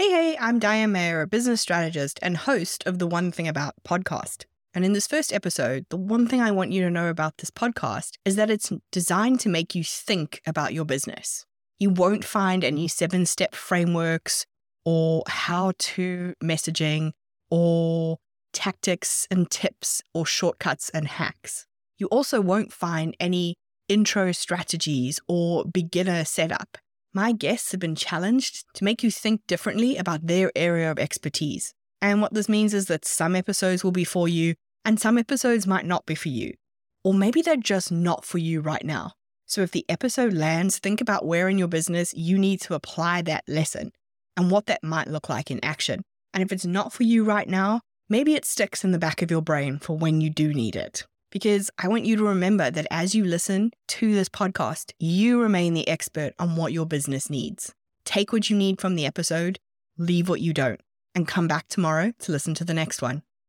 Hey, hey, I'm Diane Mayor, a business strategist and host of the One Thing About podcast. And in this first episode, the one thing I want you to know about this podcast is that it's designed to make you think about your business. You won't find any seven step frameworks or how to messaging or tactics and tips or shortcuts and hacks. You also won't find any intro strategies or beginner setup. My guests have been challenged to make you think differently about their area of expertise. And what this means is that some episodes will be for you and some episodes might not be for you. Or maybe they're just not for you right now. So if the episode lands, think about where in your business you need to apply that lesson and what that might look like in action. And if it's not for you right now, maybe it sticks in the back of your brain for when you do need it. Because I want you to remember that as you listen to this podcast, you remain the expert on what your business needs. Take what you need from the episode, leave what you don't, and come back tomorrow to listen to the next one.